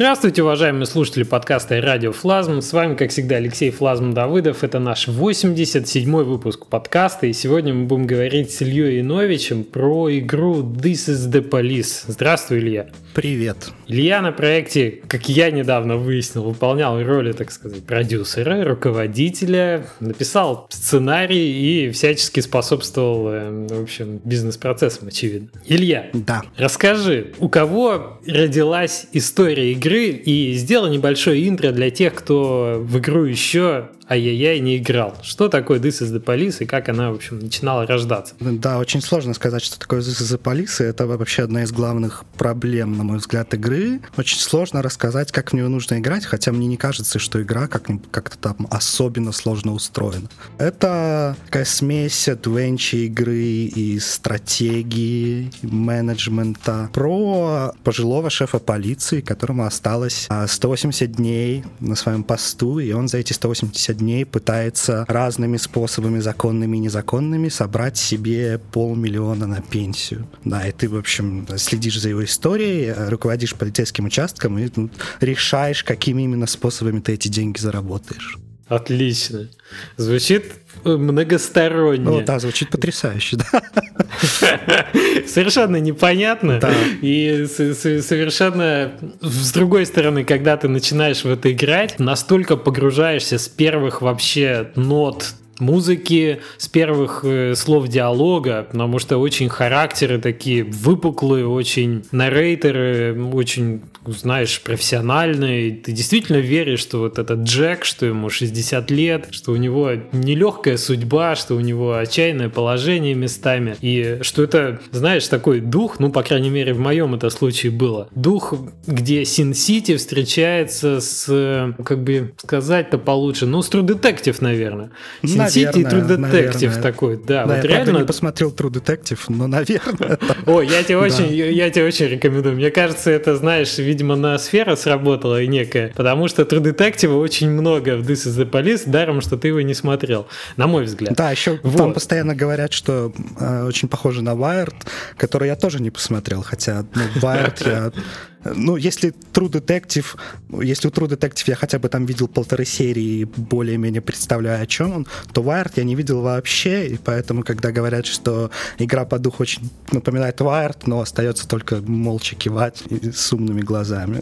Здравствуйте, уважаемые слушатели подкаста радио Флазм. С вами, как всегда, Алексей Флазм Давыдов. Это наш 87-й выпуск подкаста. И сегодня мы будем говорить с Ильей Иновичем про игру This is the Police. Здравствуй, Илья. Привет. Илья на проекте, как я недавно выяснил, выполнял роли, так сказать, продюсера, руководителя, написал сценарий и всячески способствовал, э, в общем, бизнес-процессам, очевидно. Илья, да. расскажи, у кого родилась история игры и сделай небольшое интро для тех, кто в игру еще ай-яй-яй не играл. Что такое This is the Police и как она, в общем, начинала рождаться? Да, очень сложно сказать, что такое This is the Police. Это вообще одна из главных проблем, на мой взгляд, игры. Очень сложно рассказать, как в нее нужно играть, хотя мне не кажется, что игра как- как-то там особенно сложно устроена. Это такая смесь adventure игры и стратегии, и менеджмента про пожилого шефа полиции, которому осталось 180 дней на своем посту, и он за эти 180 дней пытается разными способами, законными и незаконными, собрать себе полмиллиона на пенсию. Да, и ты, в общем, следишь за его историей, руководишь полицейским участком и ну, решаешь, какими именно способами ты эти деньги заработаешь. Отлично. Звучит многосторонне. Ну да, звучит потрясающе, да. Совершенно непонятно. Да. И совершенно с другой стороны, когда ты начинаешь в это играть, настолько погружаешься с первых вообще нот музыки, с первых э, слов диалога, потому что очень характеры такие выпуклые, очень наррейтеры, очень, знаешь, профессиональные. Ты действительно веришь, что вот этот Джек, что ему 60 лет, что у него нелегкая судьба, что у него отчаянное положение местами, и что это, знаешь, такой дух, ну, по крайней мере, в моем это случае было, дух, где Син-Сити встречается с, как бы сказать-то получше, ну, с True Detective, наверное. Сити True Detective такой, да. да вот я реально... не посмотрел True Detective, но, наверное... О, я тебе, очень, я тебе очень рекомендую. Мне кажется, это, знаешь, видимо, на сфера сработала некая, потому что True Detective очень много в This is the Police, даром, что ты его не смотрел, на мой взгляд. Да, еще вот. там постоянно говорят, что э, очень похоже на Wired, который я тоже не посмотрел, хотя ну, Wired я ну, если True Detective, если у True Detective я хотя бы там видел полторы серии и более-менее представляю, о чем он, то Wired я не видел вообще, и поэтому, когда говорят, что игра по духу очень напоминает Wired, но остается только молча кивать и с умными глазами.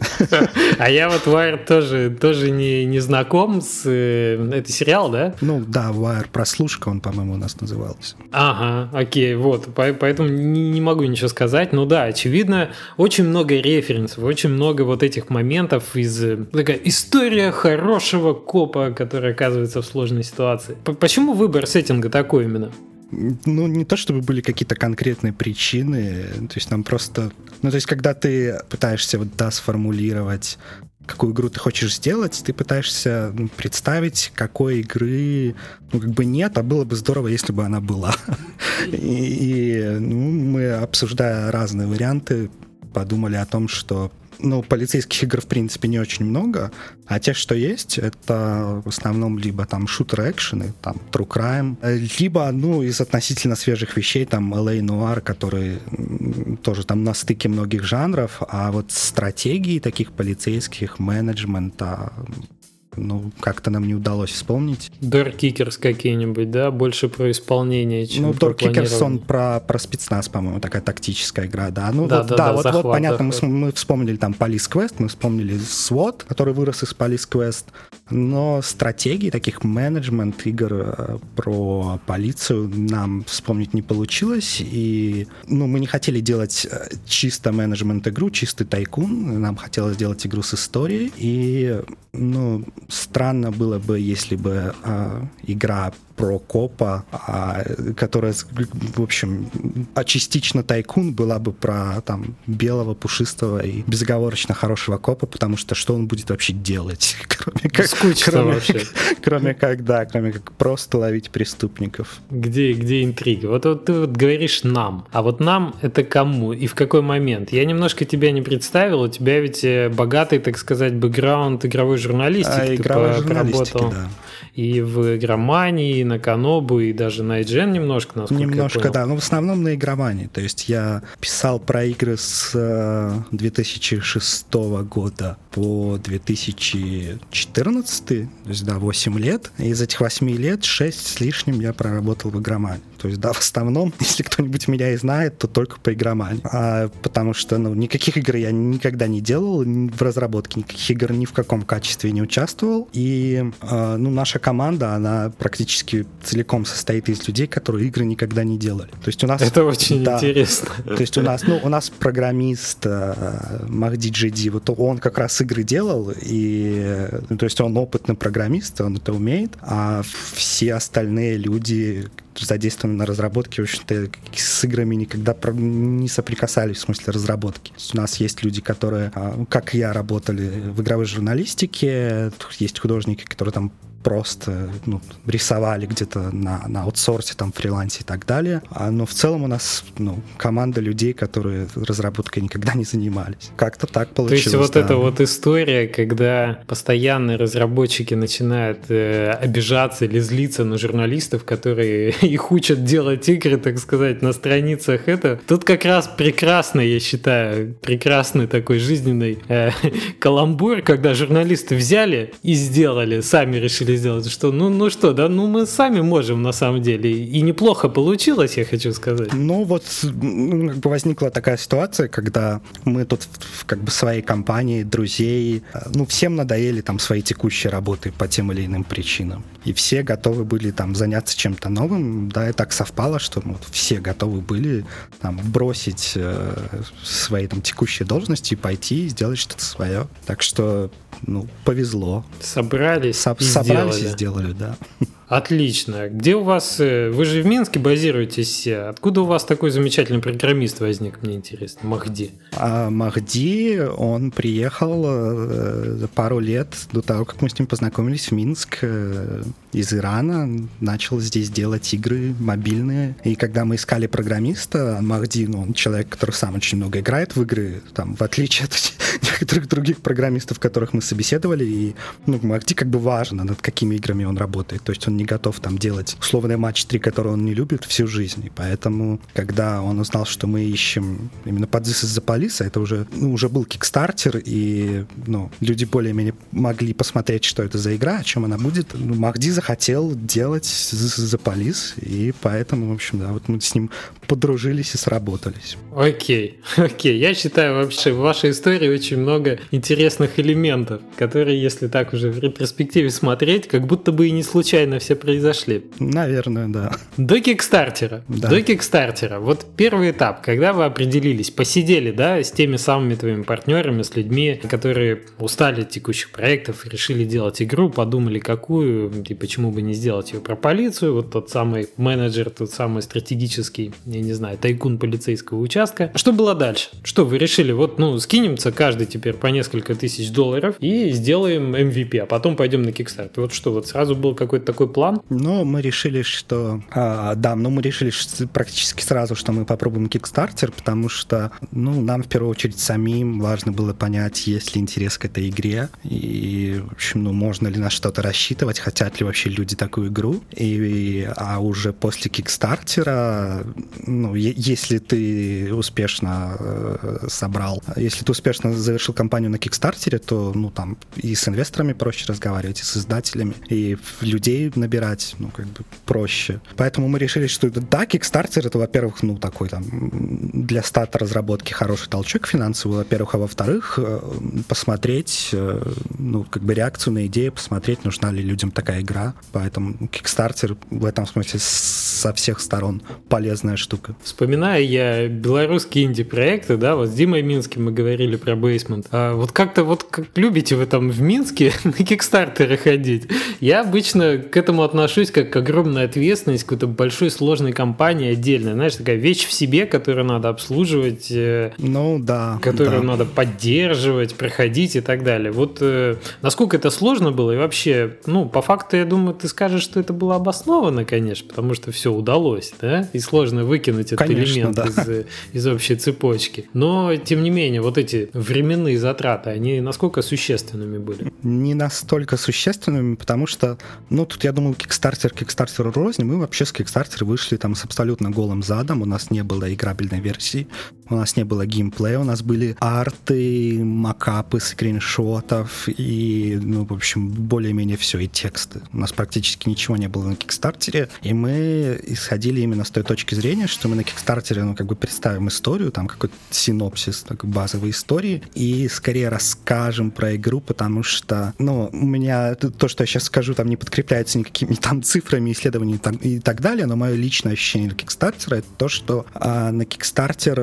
А я вот Wired тоже, тоже не, не знаком с... Э, это сериал, да? Ну, да, Wired прослушка, он, по-моему, у нас назывался. Ага, окей, вот, поэтому не, не могу ничего сказать, ну да, очевидно, очень много референсов очень много вот этих моментов из... Э, такая история хорошего копа, который оказывается в сложной ситуации. Почему выбор сеттинга такой именно? ну, не то чтобы были какие-то конкретные причины, то есть нам просто... Ну, то есть когда ты пытаешься вот, да, сформулировать какую игру ты хочешь сделать, ты пытаешься ну, представить, какой игры, ну, как бы нет, а было бы здорово, если бы она была. И, и ну, мы, обсуждая разные варианты, подумали о том, что ну, полицейских игр, в принципе, не очень много, а те, что есть, это в основном либо там шутер-экшены, там True Crime, либо, ну, из относительно свежих вещей, там LA Noir, который тоже там на стыке многих жанров, а вот стратегии таких полицейских, менеджмента, ну, как-то нам не удалось вспомнить. Kickers какие-нибудь, да? Больше про исполнение, чем Ну, Kickers, он про, про спецназ, по-моему, такая тактическая игра, да. Ну, да, вот, да, да, да вот, захват, вот, понятно, захват. мы, мы вспомнили там Police Quest, мы вспомнили SWAT, который вырос из Police Quest, но стратегии таких менеджмент игр э, про полицию нам вспомнить не получилось, и, ну, мы не хотели делать э, чисто менеджмент игру, чистый тайкун, нам хотелось сделать игру с историей, и, ну, странно было бы, если бы э, игра про копа, а, которая, в общем, а частично тайкун была бы про там белого, пушистого и безоговорочно хорошего копа, потому что что он будет вообще делать, кроме как... скучно кроме, вообще. Кроме как, да, кроме как просто ловить преступников. Где, где интрига? Вот, вот ты вот говоришь нам, а вот нам это кому и в какой момент? Я немножко тебя не представил, у тебя ведь э, богатый, так сказать, бэкграунд игровой журналистики. А, ты игровой по- журналистики, да. И в игромании, и на Канобу, и даже на IGN немножко, насколько Немножко, я понял. да, но в основном на игромании. То есть я писал про игры с э, 2006 года по 2014, то есть, да, 8 лет. Из этих 8 лет 6 с лишним я проработал в игромании. То есть, да, в основном, если кто-нибудь меня и знает, то только по игромании. А, потому что, ну, никаких игр я никогда не делал в разработке, никаких игр ни в каком качестве не участвовал. И, э, ну, наша команда, она практически целиком состоит из людей, которые игры никогда не делали. То есть у нас... Это очень Да. интересно. То есть у нас, ну, у нас программист э, Махди Джиди, вот он как раз игры делал, и, ну, то есть он опытный программист, он это умеет, а все остальные люди задействованы на разработке, в общем-то, с играми никогда не соприкасались в смысле разработки. У нас есть люди, которые, а, как я, работали в игровой журналистике, есть художники, которые там просто ну, рисовали где-то на, на аутсорсе, там, фрилансе и так далее. А, но в целом у нас ну, команда людей, которые разработкой никогда не занимались. Как-то так То получилось. есть вот да. эта вот история, когда постоянные разработчики начинают э, обижаться или злиться на журналистов, которые их учат делать игры, так сказать, на страницах это, тут как раз прекрасно, я считаю, прекрасный такой жизненный э, каламбур, когда журналисты взяли и сделали, сами решили сделать, что ну, ну что, да, ну мы сами можем на самом деле. И неплохо получилось, я хочу сказать. Ну вот ну, возникла такая ситуация, когда мы тут как бы своей компании, друзей, э, ну всем надоели там свои текущие работы по тем или иным причинам. И все готовы были там заняться чем-то новым. Да, и так совпало, что ну, все готовы были там бросить э, свои там текущие должности и пойти и сделать что-то свое. Так что, ну, повезло. Собрались Со- и собрались сделали. и сделали, да. Отлично. Где у вас... э, Вы же в Минске базируетесь все. Откуда у вас такой замечательный программист возник, мне интересно? Махди. А Махди, он приехал э, пару лет до того, как мы с ним познакомились в Минск э, из Ирана, начал здесь делать игры мобильные. И когда мы искали программиста, Махди, ну, он человек, который сам очень много играет в игры, там, в отличие от некоторых других программистов, которых мы собеседовали, и ну, Махди как бы важно, над какими играми он работает. То есть он не готов там делать условный матч 3, который он не любит всю жизнь. И поэтому, когда он узнал, что мы ищем именно под This is the Police, а это уже, ну, уже был кикстартер, и ну, люди более-менее могли посмотреть, что это за игра, о чем она будет. Ну, Махди захотел делать This is the Police, и поэтому, в общем, да, вот мы с ним подружились и сработались. Окей, окей. Я считаю, вообще в вашей истории очень много интересных элементов, которые, если так уже в ретроспективе смотреть, как будто бы и не случайно все произошли. Наверное, да. До Кикстартера. Да. До Кикстартера. Вот первый этап, когда вы определились, посидели, да, с теми самыми твоими партнерами, с людьми, которые устали от текущих проектов, решили делать игру, подумали, какую, и почему бы не сделать ее про полицию. Вот тот самый менеджер, тот самый стратегический, я не знаю, тайкун полицейского участка. Что было дальше? Что вы решили? Вот, ну, скинемся каждый теперь по несколько тысяч долларов и сделаем MVP, а потом пойдем на Kickstarter. Вот что, вот сразу был какой-то такой план? Но мы решили, что... а, да, но мы решили что практически сразу, что мы попробуем Kickstarter, потому что, ну, нам в первую очередь самим важно было понять, есть ли интерес к этой игре, и, в общем, ну, можно ли на что-то рассчитывать, хотят ли вообще люди такую игру. И, а уже после Kickstarter, ну, если ты успешно э, собрал, если ты успешно завершил кампанию на Kickstarter, то, ну, там, и с инвесторами проще разговаривать, и с издателями, и людей набирать, ну, как бы проще. Поэтому мы решили, что это, да, Kickstarter это, во-первых, ну, такой там для старта разработки хороший толчок финансовый, во-первых, а во-вторых, э, посмотреть, э, ну, как бы реакцию на идею, посмотреть, нужна ли людям такая игра. Поэтому Kickstarter в этом смысле со всех сторон полезная штука. Вспоминаю я белорусские инди-проекты, да, вот с Димой Минским мы говорили про Basement. А вот как-то вот как любите вы там в Минске на кикстартеры ходить. Я обычно к этому этому отношусь как к огромной ответственности какой-то большой сложной компании отдельно. Знаешь, такая вещь в себе, которую надо обслуживать. Э, ну, да. Которую да. надо поддерживать, проходить и так далее. Вот э, насколько это сложно было и вообще, ну, по факту, я думаю, ты скажешь, что это было обосновано, конечно, потому что все удалось, да? И сложно выкинуть этот конечно, элемент да. из, э, из общей цепочки. Но, тем не менее, вот эти временные затраты, они насколько существенными были? Не настолько существенными, потому что, ну, тут, я думаю, кикстартер кикстартеру рознь. Мы вообще с кикстартера вышли там с абсолютно голым задом. У нас не было играбельной версии, у нас не было геймплея, у нас были арты, макапы, скриншотов и, ну, в общем, более-менее все, и тексты. У нас практически ничего не было на кикстартере, и мы исходили именно с той точки зрения, что мы на кикстартере, ну, как бы представим историю, там какой-то синопсис такой базовой истории, и скорее расскажем про игру, потому что, ну, у меня то, что я сейчас скажу, там не подкрепляется никакими там цифрами, исследованиями и так далее, но мое личное ощущение Кикстартера это то, что а, на Кикстартер,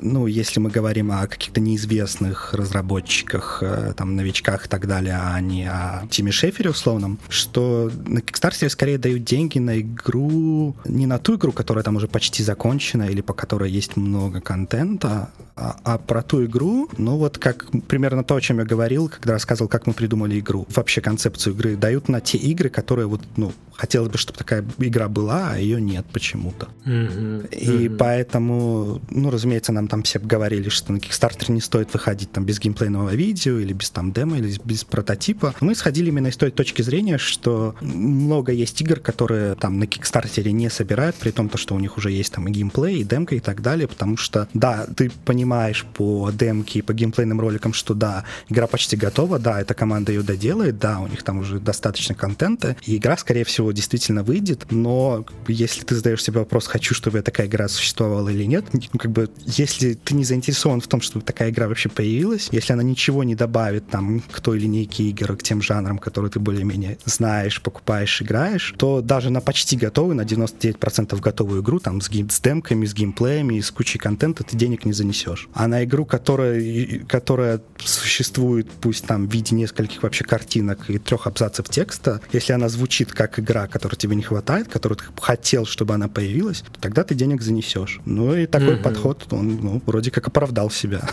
ну, если мы говорим о каких-то неизвестных разработчиках, э, там, новичках и так далее, а не о Тиме Шефере условном, что на Кикстартере скорее дают деньги на игру, не на ту игру, которая там уже почти закончена или по которой есть много контента, а, а про ту игру, ну вот как примерно то, о чем я говорил, когда рассказывал, как мы придумали игру. Вообще концепцию игры дают на те игры, которые вот, ну, хотелось бы, чтобы такая игра была, а ее нет почему-то. Mm-hmm. И mm-hmm. поэтому, ну, разумеется, нам там все говорили, что на Kickstarter не стоит выходить там без геймплейного видео или без там демо, или без прототипа. Мы сходили именно из той точки зрения, что много есть игр, которые там на Kickstarter не собирают, при том, то, что у них уже есть там и геймплей, и демка и так далее, потому что, да, ты понимаешь по демке и по геймплейным роликам, что да, игра почти готова, да, эта команда ее доделает, да, у них там уже достаточно контента, и игра, скорее всего, действительно выйдет, но если ты задаешь себе вопрос, хочу, чтобы такая игра существовала или нет, ну, как бы, если ты не заинтересован в том, чтобы такая игра вообще появилась, если она ничего не добавит там к той линейке игр, к тем жанрам, которые ты более-менее знаешь, покупаешь, играешь, то даже на почти готовую, на 99% готовую игру, там, с, гейм, с демками, с геймплеями, с кучей контента ты денег не занесешь. А на игру, которая, которая существует, пусть там в виде нескольких вообще картинок и трех абзацев текста, если она звучит как игра, которой тебе не хватает, которую ты хотел, чтобы она появилась, то тогда ты денег занесешь. Ну и такой угу. подход, он ну, вроде как оправдал себя.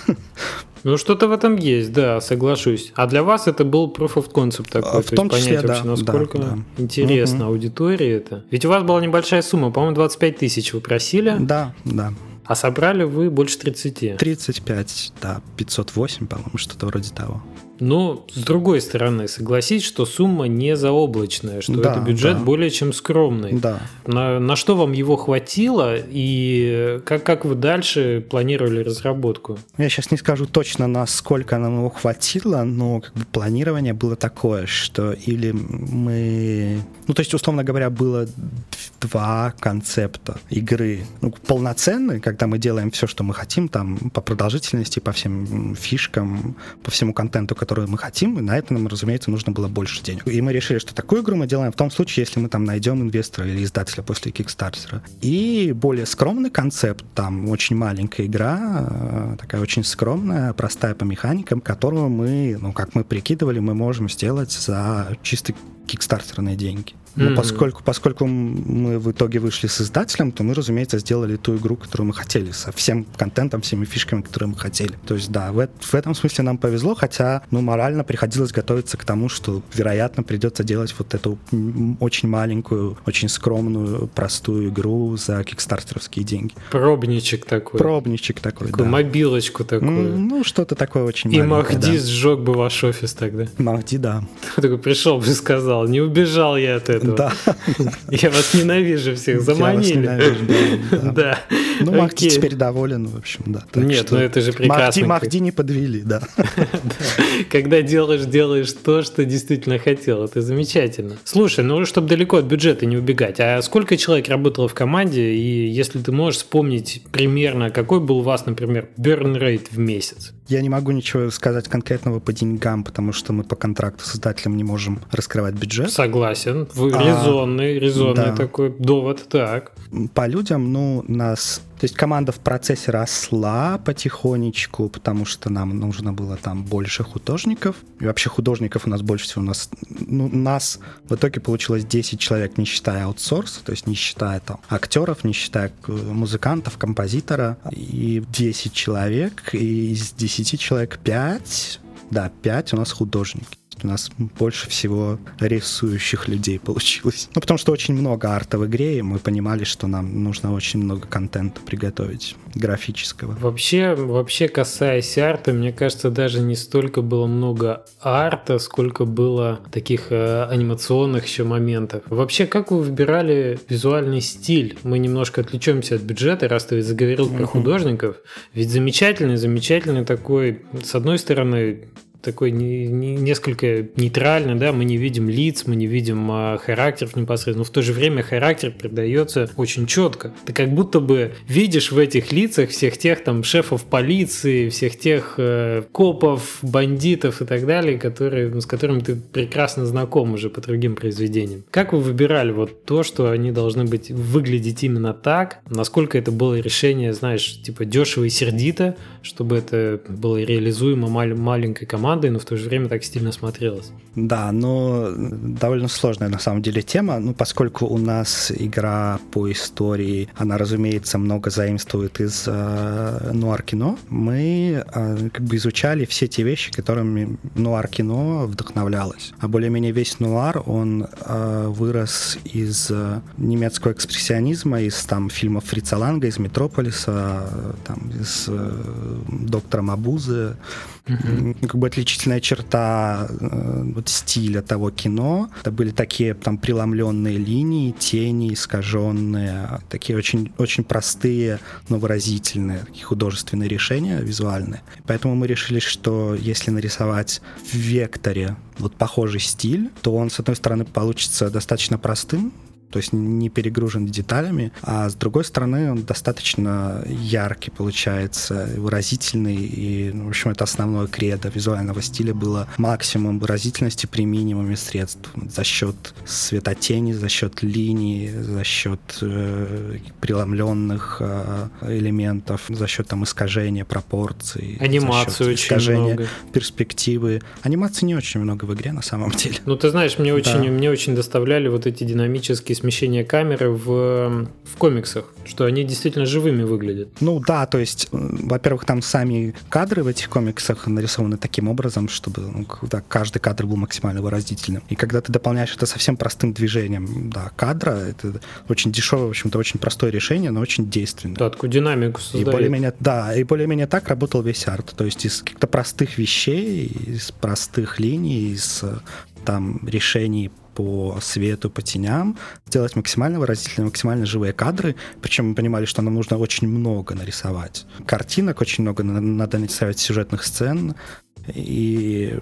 Ну, что-то в этом есть, да, соглашусь. А для вас это был proof of concept такой, в том числе, понять да, вообще, насколько да, да. интересно угу. аудитории это. Ведь у вас была небольшая сумма, по-моему, 25 тысяч вы просили. Да, да. А собрали вы больше 30? 35, да, 508, по-моему, что-то вроде того. Но, с другой стороны, согласись, что сумма не заоблачная, что да, это бюджет да. более чем скромный. Да. На, на что вам его хватило и как, как вы дальше планировали разработку? Я сейчас не скажу точно, на сколько нам его хватило, но как бы планирование было такое, что или мы... Ну, то есть, условно говоря, было два концепта игры. Ну, полноценный, когда мы делаем все, что мы хотим, там, по продолжительности, по всем фишкам, по всему контенту, который мы хотим, и на это нам, разумеется, нужно было больше денег. И мы решили, что такую игру мы делаем в том случае, если мы там найдем инвестора или издателя после Кикстартера. И более скромный концепт, там очень маленькая игра, э, такая очень скромная, простая по механикам, которую мы, ну, как мы прикидывали, мы можем сделать за чисто кикстартерные деньги. Но mm-hmm. поскольку, поскольку мы в итоге вышли с издателем, то мы, разумеется, сделали ту игру, которую мы хотели, со всем контентом, всеми фишками, которые мы хотели. То есть, да, в, в этом смысле нам повезло, хотя, ну, морально приходилось готовиться к тому, что, вероятно, придется делать вот эту очень маленькую, очень скромную, простую игру за кикстартеровские деньги. Пробничек такой. Пробничек такой, такую да. мобилочку такую. Ну, что-то такое очень И Махди да. сжег бы ваш офис тогда. Махди, да. Такой пришел бы и сказал, не убежал я от этого этого. Да. Я вас ненавижу всех, заманили. Я вас ненавижу, да. Ну, Махди теперь доволен, в общем, да. Нет, ну это же прекрасно. Махди не подвели, да. Когда делаешь, делаешь то, что действительно хотел. Это замечательно. Слушай, ну, чтобы далеко от бюджета не убегать, а сколько человек работало в команде, и если ты можешь вспомнить примерно, какой был у вас, например, burn rate в месяц? Я не могу ничего сказать конкретного по деньгам, потому что мы по контракту с издателем не можем раскрывать бюджет. Согласен. Вы Резонный, резонный да. такой довод, так. По людям, ну, нас то есть команда в процессе росла потихонечку, потому что нам нужно было там больше художников. И вообще художников у нас больше всего. У нас, ну, нас в итоге получилось 10 человек, не считая аутсорса, то есть не считая там актеров, не считая музыкантов, композитора. И 10 человек, и из 10 человек 5, да, 5 у нас художники у нас больше всего рисующих людей получилось. Ну, потому что очень много арта в игре, и мы понимали, что нам нужно очень много контента приготовить графического. Вообще, вообще касаясь арта, мне кажется, даже не столько было много арта, сколько было таких э, анимационных еще моментов. Вообще, как вы выбирали визуальный стиль? Мы немножко отвлечемся от бюджета, раз ты заговорил про художников. Ведь замечательный, замечательный такой, с одной стороны, такой не, не, несколько нейтральный, да, мы не видим лиц, мы не видим а, характеров непосредственно, но в то же время характер передается очень четко. Ты как будто бы видишь в этих лицах всех тех там шефов полиции, всех тех э, копов, бандитов и так далее, которые, ну, с которыми ты прекрасно знаком уже по другим произведениям. Как вы выбирали вот то, что они должны быть выглядеть именно так? Насколько это было решение, знаешь, типа дешево и сердито, чтобы это было реализуемо мал- маленькой командой, командой, но в то же время так стильно смотрелось. Да, но довольно сложная на самом деле тема, ну, поскольку у нас игра по истории, она, разумеется, много заимствует из э, нуар-кино, мы э, как бы изучали все те вещи, которыми нуар-кино вдохновлялось. А более-менее весь нуар, он э, вырос из э, немецкого экспрессионизма, из там фильмов Фрица Ланга, из Метрополиса, э, там, из э, Доктора Мабузы, Mm-hmm. Как бы отличительная черта э, вот стиля того кино. Это были такие там преломленные линии, тени искаженные, такие очень, очень простые, но выразительные такие художественные решения визуальные. Поэтому мы решили, что если нарисовать в векторе вот похожий стиль, то он, с одной стороны, получится достаточно простым, то есть не перегружен деталями, а с другой стороны он достаточно яркий получается, выразительный, и, ну, в общем, это основное кредо визуального стиля было максимум выразительности при минимуме средств за счет светотени, за счет линий, за счет э, преломленных э, элементов, за счет там искажения пропорций, анимации очень искажения много. перспективы. Анимации не очень много в игре на самом деле. Ну ты знаешь, мне очень, да. мне очень доставляли вот эти динамические смещение камеры в, в комиксах, что они действительно живыми выглядят. Ну да, то есть, во-первых, там сами кадры в этих комиксах нарисованы таким образом, чтобы ну, да, каждый кадр был максимально выразительным. И когда ты дополняешь это совсем простым движением да, кадра, это очень дешевое, в общем-то, очень простое решение, но очень действенное. Да, такую динамику создает. И более-менее, да, и более-менее так работал весь арт. То есть из каких-то простых вещей, из простых линий, из там решений по свету, по теням, сделать максимально выразительные, максимально живые кадры. Причем мы понимали, что нам нужно очень много нарисовать. Картинок очень много, надо нарисовать сюжетных сцен, и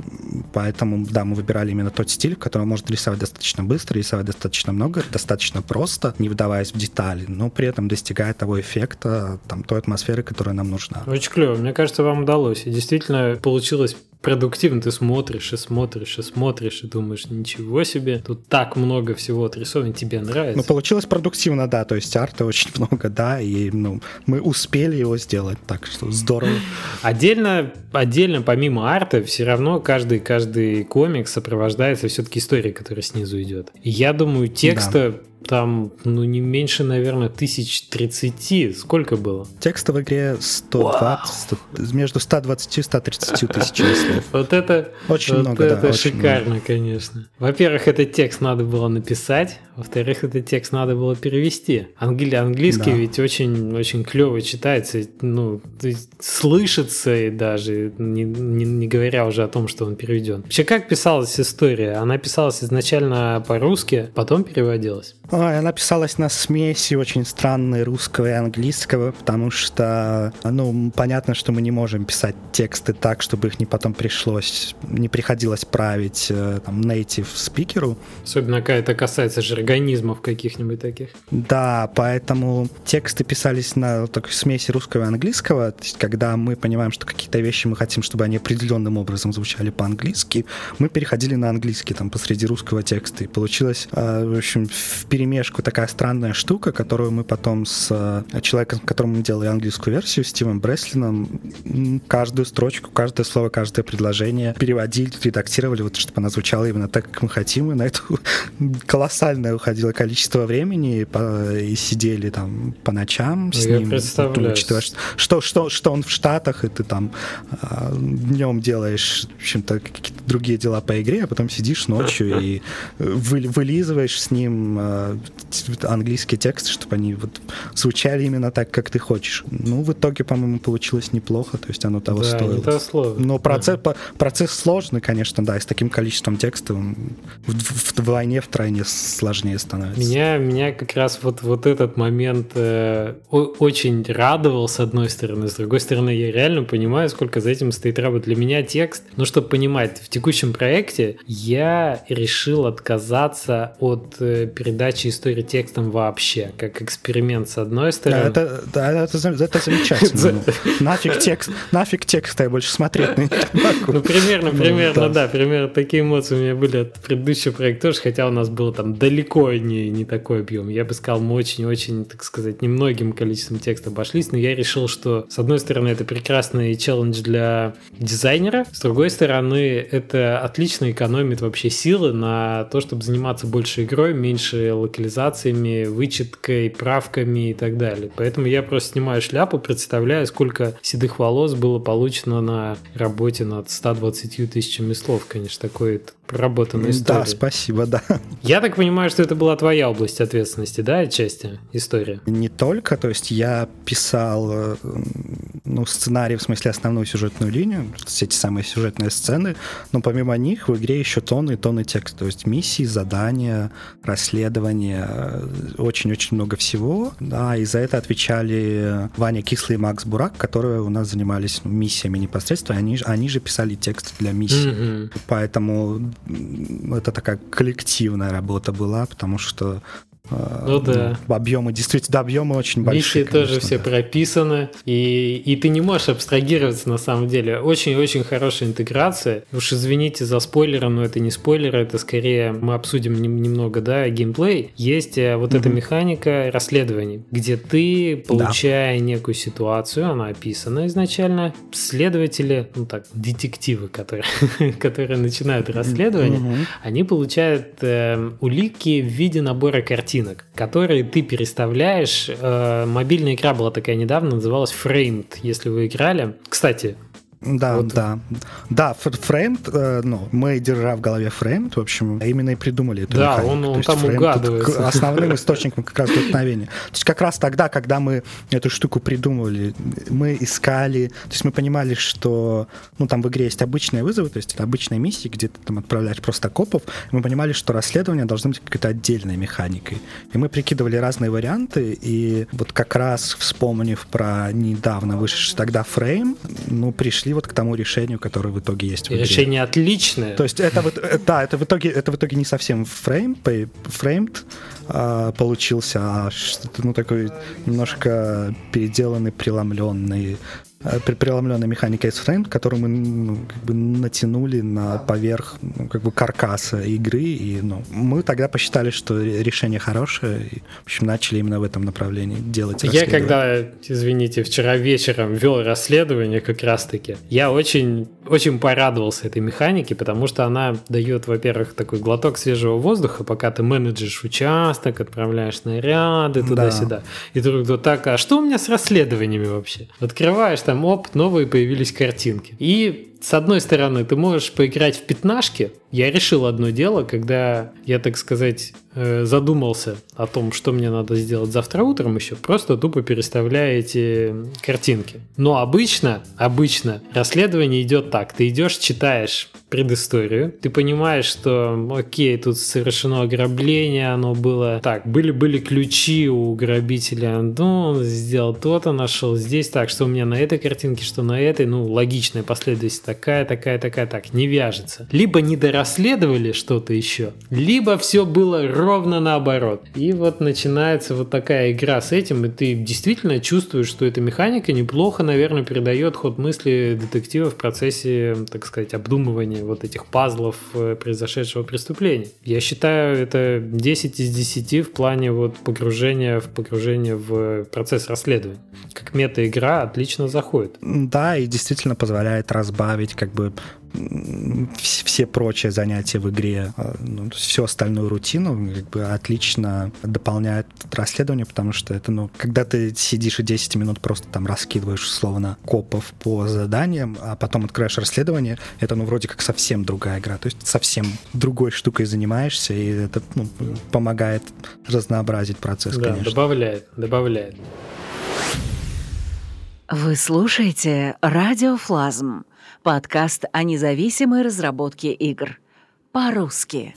поэтому, да, мы выбирали именно тот стиль, в котором можно рисовать достаточно быстро, рисовать достаточно много, достаточно просто, не вдаваясь в детали, но при этом достигая того эффекта, там, той атмосферы, которая нам нужна. Очень клево. Мне кажется, вам удалось. И действительно получилось продуктивно ты смотришь и смотришь и смотришь и думаешь, ничего себе, тут так много всего отрисовано, тебе нравится. Ну, получилось продуктивно, да, то есть арта очень много, да, и ну, мы успели его сделать, так что здорово. Отдельно, отдельно помимо арта, все равно каждый, каждый комикс сопровождается все-таки историей, которая снизу идет. Я думаю, текста да там, ну, не меньше, наверное, тысяч тридцати. Сколько было? Текста в игре 120, 100, между 120 и 130 тысяч слов. Вот это, очень вот много, это да, шикарно, много. конечно. Во-первых, этот текст надо было написать, во-вторых, этот текст надо было перевести. Англи... Английский да. ведь очень, очень клево читается, ну, слышится и даже, не, не, не говоря уже о том, что он переведен. Вообще, как писалась история? Она писалась изначально по-русски, потом переводилась? А, Она писалась на смеси очень странной русского и английского, потому что, ну, понятно, что мы не можем писать тексты так, чтобы их не потом пришлось, не приходилось править э, там native спикеру. Особенно когда это касается жаргонизмов каких-нибудь таких. Да, поэтому тексты писались на такой смеси русского и английского, то есть когда мы понимаем, что какие-то вещи мы хотим, чтобы они определенным образом звучали по-английски, мы переходили на английский там посреди русского текста, и получилось, э, в общем, в перемешку такая странная штука, которую мы потом с э, человеком, с которым мы делали английскую версию, Стивом Бреслином, каждую строчку, каждое слово, каждое предложение переводили, редактировали, вот чтобы она звучала именно так, как мы хотим, и на это колоссальное уходило количество времени, и, и сидели там по ночам с Я ним, представляю. учитывая, что, что, что он в Штатах, и ты там а, днем делаешь, в общем-то, какие-то другие дела по игре, а потом сидишь ночью и вы, вылизываешь с ним английский текст, чтобы они вот звучали именно так, как ты хочешь. Ну, в итоге, по-моему, получилось неплохо, то есть оно того Да, стоило. не то слово. Но процесс, по- процесс сложный, конечно, да, и с таким количеством текста вдвойне, втройне сложнее становится. Меня, меня как раз вот, вот этот момент э, очень радовал, с одной стороны. С другой стороны, я реально понимаю, сколько за этим стоит работа. Для меня текст, ну, чтобы понимать, в текущем проекте я решил отказаться от э, передачи истории текстом вообще, как эксперимент с одной Да, стороны. это, да, это, это замечательно. Нафиг текст, нафиг текста я больше смотреть на. Ну, примерно, Ну, примерно, да. да, примерно такие эмоции у меня были от предыдущего проекта тоже, хотя у нас было там далеко не, не такой объем. Я бы сказал, мы очень-очень, так сказать, немногим количеством текста обошлись, но я решил, что, с одной стороны, это прекрасный челлендж для дизайнера, с другой стороны, это отлично экономит вообще силы на то, чтобы заниматься больше игрой, меньше локализациями, вычеткой, правками и так далее. Поэтому я просто снимаю шляпу, представляю, сколько седых волос было получено на работе над 120 тысячами слов. Конечно, такой проработанная история. Да, спасибо, да. Я так понимаю, что это была твоя область ответственности, да, отчасти история? Не только, то есть я писал э, ну, сценарий, в смысле основную сюжетную линию, все эти самые сюжетные сцены, но помимо них в игре еще тонны и тонны текста, то есть миссии, задания, расследования, э, очень-очень много всего, да, и за это отвечали Ваня Кислый и Макс Бурак, которые у нас занимались ну, миссиями непосредственно, они, же- они же писали текст для миссий. Мгм. Поэтому это такая коллективная работа была, потому что Ну да. ну, объемы действительно, да, объемы очень большие. Миссии тоже конечно, все да. прописаны, и, и ты не можешь абстрагироваться на самом деле. Очень-очень хорошая интеграция. Уж извините за спойлеры, но это не спойлеры, это скорее мы обсудим нем- немного, да, геймплей. Есть э, вот эта Мгм. механика расследований, где ты, получая некую ситуацию, она описана изначально, следователи, ну так, детективы, которые, которые начинают расследование, Мгм. они получают э, улики в виде набора картинок, которые ты переставляешь. Э, мобильная игра была такая недавно, называлась Framed, если вы играли. Кстати, Да, Вот. да. Да, фр- Framed, э, ну, мы, держа в голове Framed, в общем, именно и придумали эту Да, механику. он- он там угадывается. основным источником как раз вдохновения. То есть как раз тогда, когда мы эту штуку придумывали, мы искали, то есть мы понимали, что, ну, там в игре есть обычные вызовы, то есть это обычные миссии, где ты там отправляешь просто копов, мы понимали, что расследование должно быть какой-то отдельной механикой. И мы прикидывали разные варианты, и вот как раз вспомнив про недавно вышедший тогда фрейм, ну, пришли вот к тому решению, которое в итоге есть в игре. решение отличное. То есть это вот, э, да, это в итоге, это в итоге не совсем фрейм, фреймд а, получился, а ну, такой немножко переделанный, преломленный, э, преломленная механика из фрейм, которую мы ну, как бы натянули на поверх ну, как бы каркаса игры, и ну, мы тогда посчитали, что ре- решение хорошее, и, в общем, начали именно в этом направлении делать Я когда, извините, вчера вечером вел расследование как раз-таки, я очень, очень порадовался этой механике, потому что она дает, во-первых, такой глоток свежего воздуха, пока ты менеджишь участок, отправляешь снаряды туда-сюда. И вдруг вот так, а что у меня с расследованиями вообще? Открываешь там, оп, новые появились картинки. И с одной стороны, ты можешь поиграть в пятнашки. Я решил одно дело, когда я, так сказать, э, задумался о том, что мне надо сделать завтра утром еще, просто тупо переставляя эти картинки. Но обычно, обычно расследование идет так. Ты идешь, читаешь предысторию. Ты понимаешь, что, окей, тут совершено ограбление, оно было... Так, были-были ключи у грабителя, ну, он сделал то-то, нашел здесь, так, что у меня на этой картинке, что на этой, ну, логичная последовательность такая, такая, такая, так, не вяжется. Либо не дорасследовали что-то еще, либо все было ровно наоборот. И вот начинается вот такая игра с этим, и ты действительно чувствуешь, что эта механика неплохо, наверное, передает ход мысли детектива в процессе, так сказать, обдумывания вот этих пазлов э, произошедшего преступления. Я считаю, это 10 из 10 в плане вот погружения в погружение в процесс расследования. Как мета-игра отлично заходит. Да, и действительно позволяет разбавить как бы все прочие занятия в игре, а, ну, всю остальную рутину как бы отлично дополняет расследование, потому что это, ну, когда ты сидишь и 10 минут просто там раскидываешь условно копов по заданиям, а потом открываешь расследование, это, ну, вроде как совсем другая игра, то есть совсем другой штукой занимаешься, и это ну, помогает разнообразить процесс, да, конечно. добавляет, добавляет. Вы слушаете «Радиофлазм» Подкаст о независимой разработке игр. По-русски.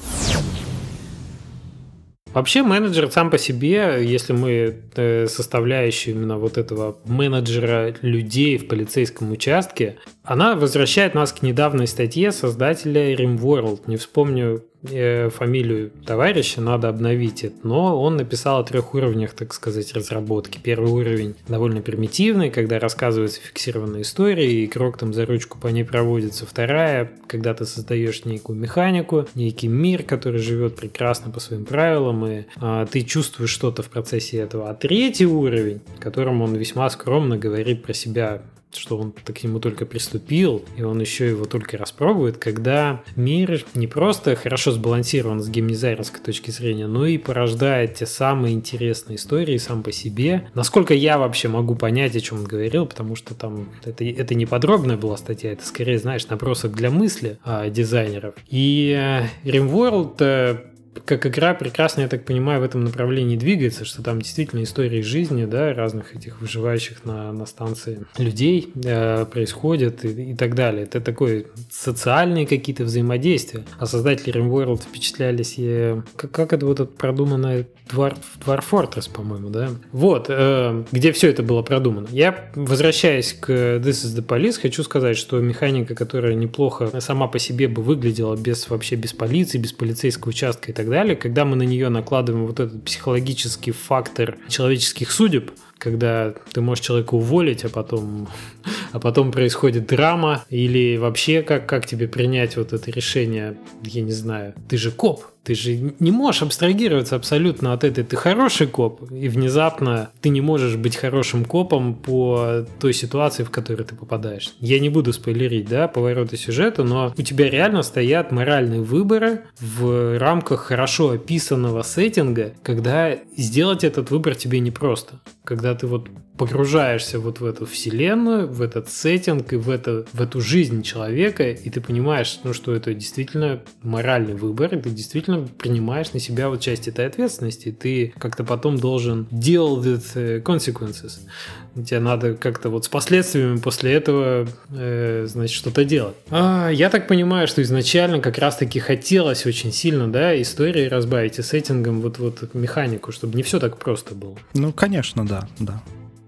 Вообще менеджер сам по себе, если мы э, составляющие именно вот этого менеджера людей в полицейском участке, она возвращает нас к недавней статье создателя RimWorld. Не вспомню э, фамилию товарища, надо обновить это. Но он написал о трех уровнях, так сказать, разработки. Первый уровень довольно примитивный, когда рассказывается фиксированная история, и игрок там за ручку по ней проводится. Вторая, когда ты создаешь некую механику, некий мир, который живет прекрасно по своим правилам, и а, ты чувствуешь что-то в процессе этого. А третий уровень, которым он весьма скромно говорит про себя что он к нему только приступил, и он еще его только распробует, когда мир не просто хорошо сбалансирован с геймдизайнерской точки зрения, но и порождает те самые интересные истории сам по себе. Насколько я вообще могу понять, о чем он говорил, потому что там это, это не подробная была статья, это скорее, знаешь, набросок для мысли а, дизайнеров. И э, RimWorld э, как игра прекрасно, я так понимаю, в этом направлении двигается, что там действительно истории жизни, да, разных этих выживающих на, на станции людей э, происходят и, и так далее. Это такое социальные какие-то взаимодействия. А создатели RimWorld впечатлялись, и, как, как это вот это продуманное Dwarf Fortress, по-моему, да? Вот, э, где все это было продумано. Я, возвращаясь к This is the Police, хочу сказать, что механика, которая неплохо сама по себе бы выглядела без вообще без полиции, без полицейского участка и так далее, когда мы на нее накладываем вот этот психологический фактор человеческих судеб, когда ты можешь человека уволить, а потом, а потом происходит драма, или вообще как, как тебе принять вот это решение, я не знаю, ты же коп, ты же не можешь абстрагироваться абсолютно от этой. Ты хороший коп, и внезапно ты не можешь быть хорошим копом по той ситуации, в которой ты попадаешь. Я не буду спойлерить, да, повороты сюжета, но у тебя реально стоят моральные выборы в рамках хорошо описанного сеттинга, когда сделать этот выбор тебе непросто. Когда ты вот погружаешься вот в эту вселенную, в этот сеттинг и в, это, в эту жизнь человека, и ты понимаешь, ну, что это действительно моральный выбор, ты действительно принимаешь на себя вот часть этой ответственности, ты как-то потом должен deal with э, consequences. Тебе надо как-то вот с последствиями после этого, э, значит, что-то делать. А, я так понимаю, что изначально как раз-таки хотелось очень сильно, да, истории разбавить и сеттингом вот, вот механику, чтобы не все так просто было. Ну, конечно, да, да.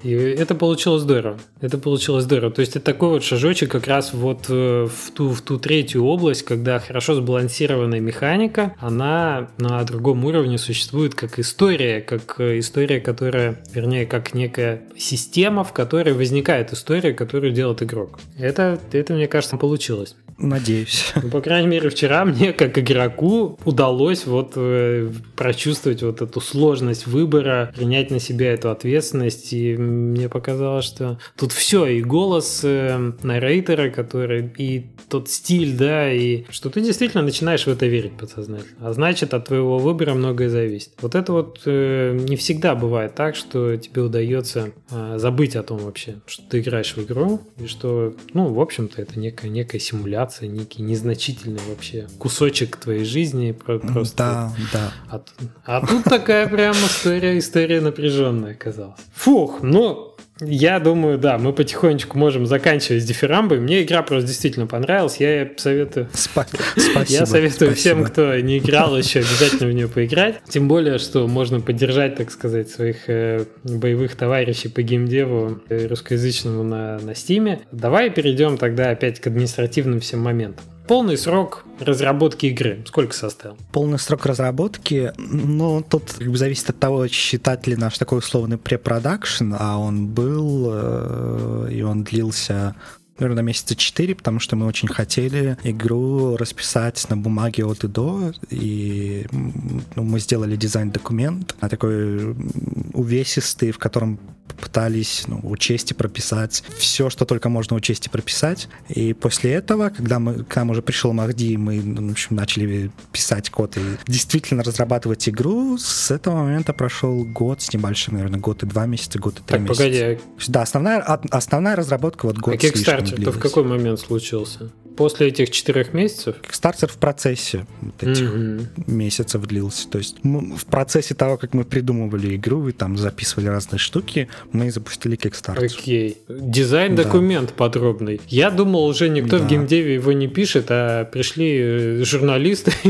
И это получилось здорово. Это получилось здорово. То есть это такой вот шажочек как раз вот э, в ту, в ту третью область, когда хорошо сбалансированная механика, она на другом уровне существует как история, как э, история, которая, вернее, как некая система, в которой возникает история, которую делает игрок. Это, это мне кажется, получилось. Надеюсь. Ну, по крайней мере, вчера мне, как игроку, удалось вот э, прочувствовать вот эту сложность выбора, принять на себя эту ответственность, и мне показалось, что тут все, и голос э, наррейтера, который, и тот стиль, да, и что ты действительно начинаешь в это верить подсознательно. А значит, от твоего выбора многое зависит. Вот это вот э, не всегда бывает так, что тебе удается э, забыть о том вообще, что ты играешь в игру, и что, ну, в общем-то, это некая, некая симуляция информация, некий незначительный вообще кусочек твоей жизни. Просто да, да. А, а тут такая прям история, история напряженная оказалась. Фух, ну, Я думаю, да, мы потихонечку можем заканчивать с дифирамбой. Мне игра просто действительно понравилась. Я советую... Спасибо. Я советую всем, кто не играл еще, обязательно в нее поиграть. Тем более, что можно поддержать, так сказать, своих э, боевых товарищей по геймдеву э, русскоязычному на, на Стиме. Давай перейдем тогда опять к административным всем моментам. Полный срок разработки игры сколько составил? Полный срок разработки, ну, тут как бы зависит от того, считать ли наш такой условный препродакшн, а он был, э, и он длился наверное, месяца 4, потому что мы очень хотели игру расписать на бумаге от и до, и ну, мы сделали дизайн-документ, такой увесистый, в котором пытались ну, учесть и прописать все, что только можно учесть и прописать. И после этого, когда мы, к нам уже пришел Махди, мы в общем, начали писать код и действительно разрабатывать игру, с этого момента прошел год с небольшим, наверное, год и два месяца, год и три так, месяца. погоди. Да, основная, основная разработка вот год а Kickstarter-то в какой момент случился? После этих четырех месяцев? Kickstarter в процессе вот этих mm-hmm. месяцев длился. То есть мы, в процессе того, как мы придумывали игру и там записывали разные штуки, мы запустили Kickstarter. Окей. Okay. Дизайн-документ да. подробный. Я думал, уже никто да. в геймдеве его не пишет, а пришли э, журналисты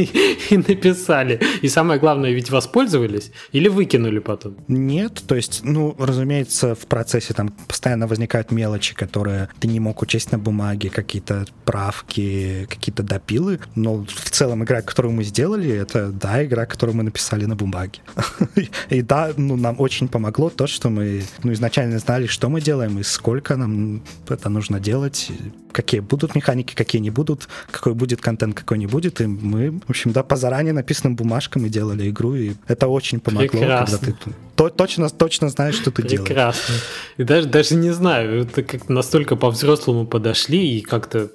и написали. И самое главное, ведь воспользовались или выкинули потом? Нет, то есть, ну, разумеется, в процессе там постоянно возникают мелочи, которые ты не мог учесть на бумаге, какие-то прав правки, какие-то допилы, но в целом игра, которую мы сделали, это, да, игра, которую мы написали на бумаге. И да, ну, нам очень помогло то, что мы ну, изначально знали, что мы делаем и сколько нам это нужно делать, какие будут механики, какие не будут, какой будет контент, какой не будет. И мы, в общем, да, по заранее написанным бумажкам и делали игру, и это очень помогло, Прекрасно. когда ты то, точно, точно знаешь, что ты Прекрасно. делаешь. Прекрасно. И даже, даже не знаю, это как настолько по-взрослому подошли и как-то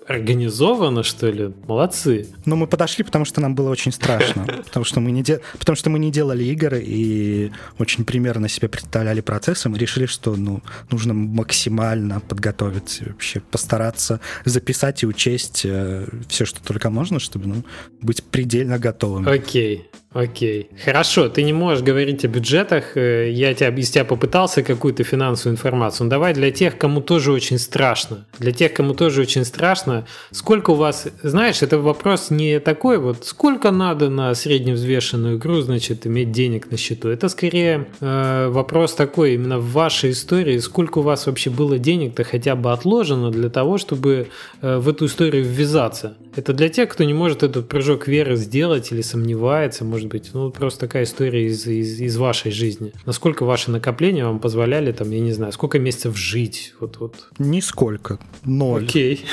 организовано, что ли. Молодцы. Ну, мы подошли, потому что нам было очень страшно. Потому что мы не, де... потому что мы не делали игры и очень примерно себе представляли процессы. Мы решили, что ну, нужно максимально подготовиться, вообще постараться записать и учесть э, все, что только можно, чтобы ну, быть предельно готовым. Окей. Окей. Хорошо, ты не можешь говорить о бюджетах. Э, я тебя, из тебя попытался какую-то финансовую информацию. Ну, давай для тех, кому тоже очень страшно. Для тех, кому тоже очень страшно. Сколько у вас... Знаешь, это вопрос не такой вот, сколько надо на средневзвешенную игру, значит, иметь денег на счету. Это скорее э, вопрос такой, именно в вашей истории, сколько у вас вообще было денег-то хотя бы отложено для того, чтобы э, в эту историю ввязаться. Это для тех, кто не может этот прыжок веры сделать или сомневается, может может быть? Ну, просто такая история из, из, из вашей жизни. Насколько ваши накопления вам позволяли, там, я не знаю, сколько месяцев жить? Вот, вот. Нисколько. Ноль. Окей.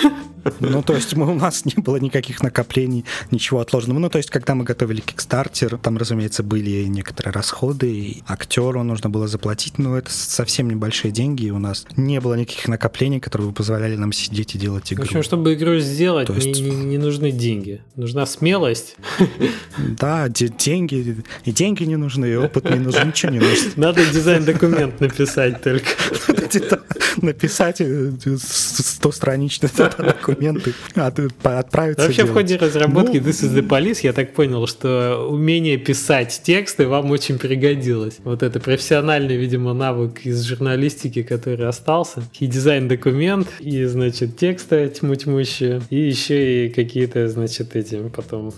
Ну, то есть мы, у нас не было никаких накоплений, ничего отложенного. Ну, то есть, когда мы готовили Kickstarter, там, разумеется, были некоторые расходы, и актеру нужно было заплатить, но это совсем небольшие деньги, и у нас не было никаких накоплений, которые бы позволяли нам сидеть и делать игру. В общем, чтобы игру сделать, то есть... не, не, не нужны деньги. Нужна смелость. Да, деньги, и деньги не нужны, и опыт не нужен, ничего не нужно. Надо дизайн-документ написать только. Написать 100-страничный документы, а отправиться Вообще в ходе разработки ну, This is the Police я так понял, что умение писать тексты вам очень пригодилось. Вот это профессиональный, видимо, навык из журналистики, который остался. И дизайн-документ, и, значит, тексты тьму тьмущие, и еще и какие-то, значит, эти потом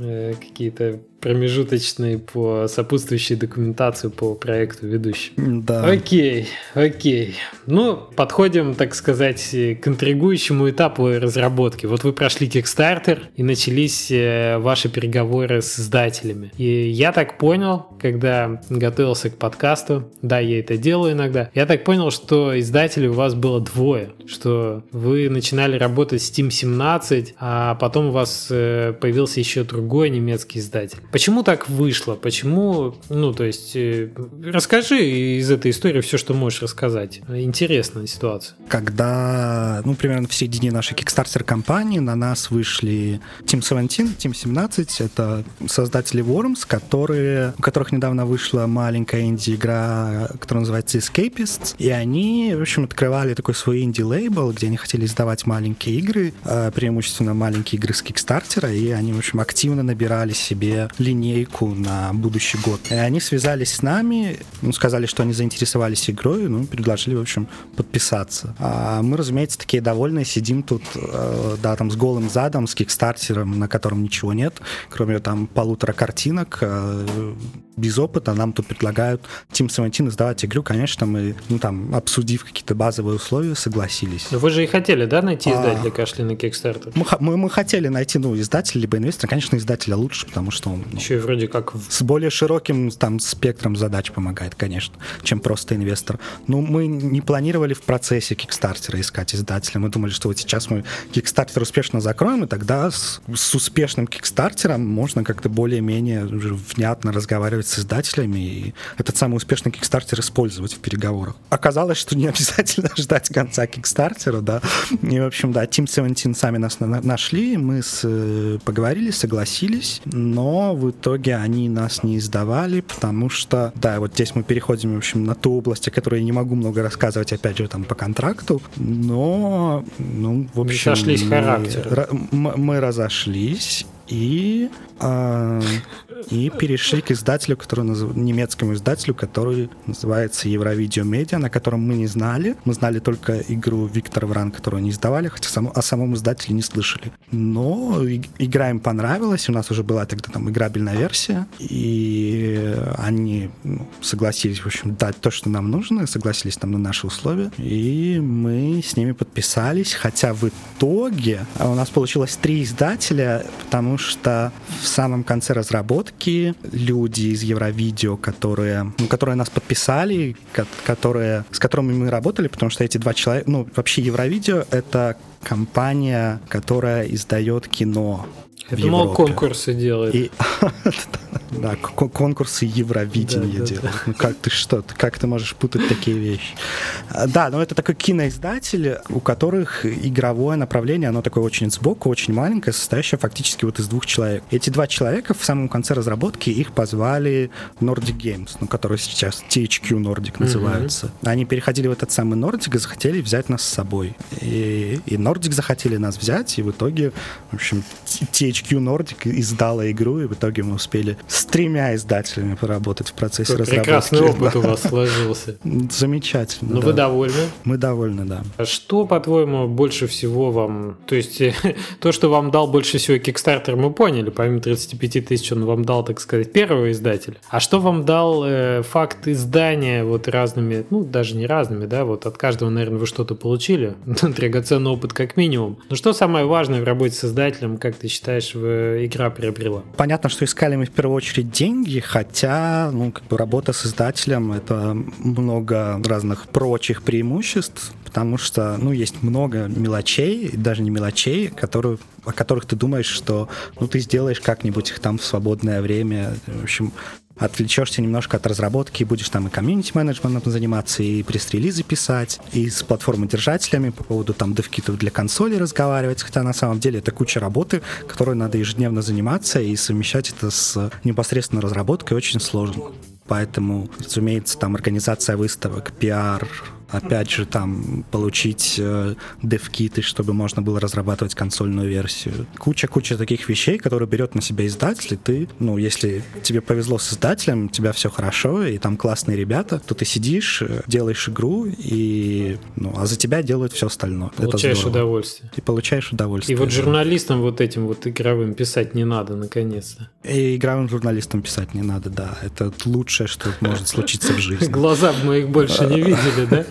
э, какие-то промежуточный по сопутствующей документации по проекту ведущий. Да. Окей, окей. Ну, подходим, так сказать, к интригующему этапу разработки. Вот вы прошли Kickstarter и начались э, ваши переговоры с издателями. И я так понял, когда готовился к подкасту, да, я это делаю иногда, я так понял, что издателей у вас было двое, что вы начинали работать с Team 17, а потом у вас э, появился еще другой немецкий издатель. Почему так вышло? Почему, ну, то есть, э, расскажи из этой истории все, что можешь рассказать. Интересная ситуация. Когда, ну, примерно в середине нашей Kickstarter-компании на нас вышли Team 17, Team 17, это создатели Worms, которые, у которых недавно вышла маленькая инди-игра, которая называется Escapists, и они, в общем, открывали такой свой инди-лейбл, где они хотели издавать маленькие игры, э, преимущественно маленькие игры с Kickstarter, и они, в общем, активно набирали себе линейку на будущий год. И они связались с нами, ну, сказали, что они заинтересовались игрой, ну, предложили, в общем, подписаться. А мы, разумеется, такие довольные, сидим тут, э, да, там с голым задом, с кикстартером, на котором ничего нет, кроме там полутора картинок, э, без опыта нам тут предлагают Team 17 издавать игру, конечно, мы, ну, там, обсудив какие-то базовые условия, согласились. Но вы же и хотели, да, найти издателя а... Кашли на Kickstarter? Мы, мы, мы хотели найти, ну, издателя, либо инвестора. Конечно, издателя лучше, потому что он... Ну, Еще и вроде как... С более широким, там, спектром задач помогает, конечно, чем просто инвестор. Но мы не планировали в процессе Kickstarter искать издателя. Мы думали, что вот сейчас мы Kickstarter успешно закроем, и тогда с, с успешным Kickstarter можно как-то более-менее внятно разговаривать с издателями и этот самый успешный Kickstarter использовать в переговорах. Оказалось, что не обязательно ждать конца Kickstarter, да. И, в общем, да, Team 17 сами нас на нашли, мы с, э, поговорили, согласились, но в итоге они нас не издавали, потому что, да, вот здесь мы переходим, в общем, на ту область, о которой я не могу много рассказывать, опять же, там, по контракту, но, ну, в общем... Мы сошлись характером. Мы, мы разошлись, и, э, и перешли к издателю, который назыв... немецкому издателю, который называется Евровидео Медиа, на котором мы не знали. Мы знали только игру Виктора Вран, которую они издавали, хотя сам... о самом издателе не слышали. Но и... игра им понравилась, у нас уже была тогда там играбельная версия, и они ну, согласились, в общем, дать то, что нам нужно, согласились там на наши условия, и мы с ними подписались, хотя в итоге у нас получилось три издателя, потому что в самом конце разработки люди из Евровидео, которые, ну, которые нас подписали, которые, с которыми мы работали, потому что эти два человека, ну, вообще Евровидео — это компания, которая издает кино я думал, конкурсы делает. И... да, конкурсы Евровидения да, делают. Да, да. Ну как ты что? Как ты можешь путать такие вещи? А, да, но это такой киноиздатель, у которых игровое направление, оно такое очень сбоку, очень маленькое, состоящее фактически вот из двух человек. Эти два человека в самом конце разработки их позвали Nordic Games, ну, которые сейчас THQ Nordic называются. Mm-hmm. Они переходили в этот самый Nordic и захотели взять нас с собой. И, и Nordic захотели нас взять, и в итоге, в общем, THQ HQ Nordic издала игру, и в итоге мы успели с тремя издателями поработать в процессе Какой разработки. Прекрасный опыт у вас сложился. Замечательно. Ну, да. вы довольны? Мы довольны, да. А что, по-твоему, больше всего вам... То есть, то, что вам дал больше всего Kickstarter, мы поняли. Помимо 35 тысяч он вам дал, так сказать, первого издателя. А что вам дал э, факт издания вот разными, ну, даже не разными, да, вот от каждого, наверное, вы что-то получили. Драгоценный опыт как минимум. Но что самое важное в работе с издателем, как ты считаешь, игра приобрела? Понятно, что искали мы в первую очередь деньги, хотя, ну, как бы работа с издателем — это много разных прочих преимуществ, потому что, ну, есть много мелочей, даже не мелочей, которые, о которых ты думаешь, что, ну, ты сделаешь как-нибудь их там в свободное время. В общем, отвлечешься немножко от разработки, будешь там и комьюнити-менеджментом заниматься, и пресс-релизы писать, и с платформодержателями по поводу там девкитов для консоли разговаривать, хотя на самом деле это куча работы, которой надо ежедневно заниматься, и совмещать это с непосредственно разработкой очень сложно. Поэтому, разумеется, там организация выставок, пиар, опять же, там получить э, дев-киты, чтобы можно было разрабатывать консольную версию. Куча-куча таких вещей, которые берет на себя издатель, и ты, ну, если тебе повезло с издателем, у тебя все хорошо, и там классные ребята, то ты сидишь, э, делаешь игру, и, ну, а за тебя делают все остальное. Получаешь удовольствие. И получаешь удовольствие. И вот журналистам вот этим вот игровым писать не надо, наконец-то. И игровым журналистам писать не надо, да. Это лучшее, что может случиться в жизни. Глаза мы их больше не видели, да?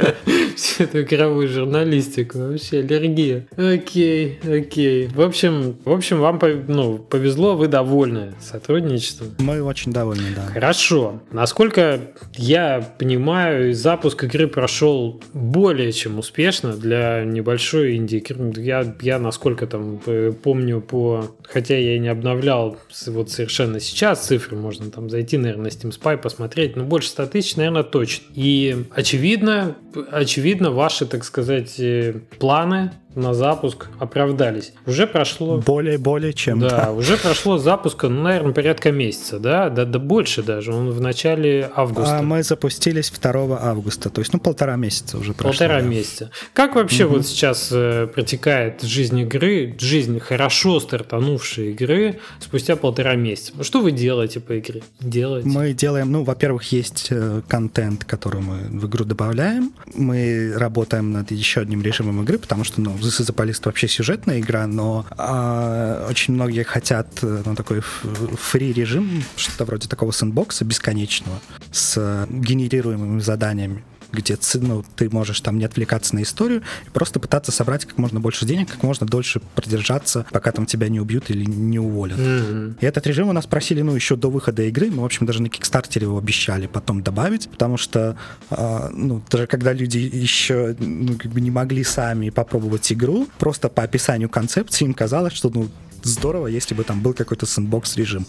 Всю эту игровую журналистику. Вообще аллергия. Окей, окей. В общем, в общем, вам ну, повезло, вы довольны сотрудничеством. Мы очень довольны, да. Хорошо. Насколько я понимаю, запуск игры прошел более чем успешно для небольшой инди. Я, я насколько там э, помню по... Хотя я и не обновлял вот совершенно сейчас цифры, можно там зайти, наверное, на Steam Spy посмотреть, но больше 100 тысяч, наверное, точно. И очевидно, очевидно, ваши, так сказать, э, планы на запуск оправдались. Уже прошло... Более-более чем. Да, да, уже прошло запуска, ну, наверное, порядка месяца, да? Да, да больше даже. Он в начале августа. А мы запустились 2 августа, то есть, ну, полтора месяца уже прошло. Полтора да. месяца. Как вообще угу. вот сейчас э, протекает жизнь игры, жизнь хорошо стартанувшей игры спустя полтора месяца? Что вы делаете по игре? Делаете? Мы делаем, ну, во-первых, есть э, контент, который мы в игру добавляем. Мы работаем над еще одним режимом игры, потому что, ну, This is a Police вообще сюжетная игра, но а, очень многие хотят э, ну, такой фри-режим, что-то вроде такого сэндбокса бесконечного, с генерируемыми заданиями где ну, ты можешь там не отвлекаться на историю и просто пытаться собрать как можно больше денег, как можно дольше продержаться, пока там тебя не убьют или не уволят. Mm-hmm. И этот режим у нас просили, ну, еще до выхода игры. Мы, в общем, даже на Кикстартере его обещали потом добавить, потому что, э, ну, даже когда люди еще ну, как бы не могли сами попробовать игру, просто по описанию концепции им казалось, что, ну, здорово, если бы там был какой-то сэндбокс режим.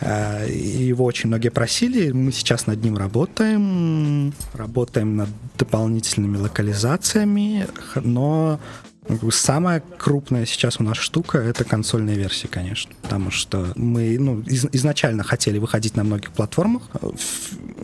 Э, его очень многие просили, мы сейчас над ним работаем, работаем над дополнительными локализациями, но Самая крупная сейчас у нас штука — это консольная версия, конечно. Потому что мы ну, из, изначально хотели выходить на многих платформах.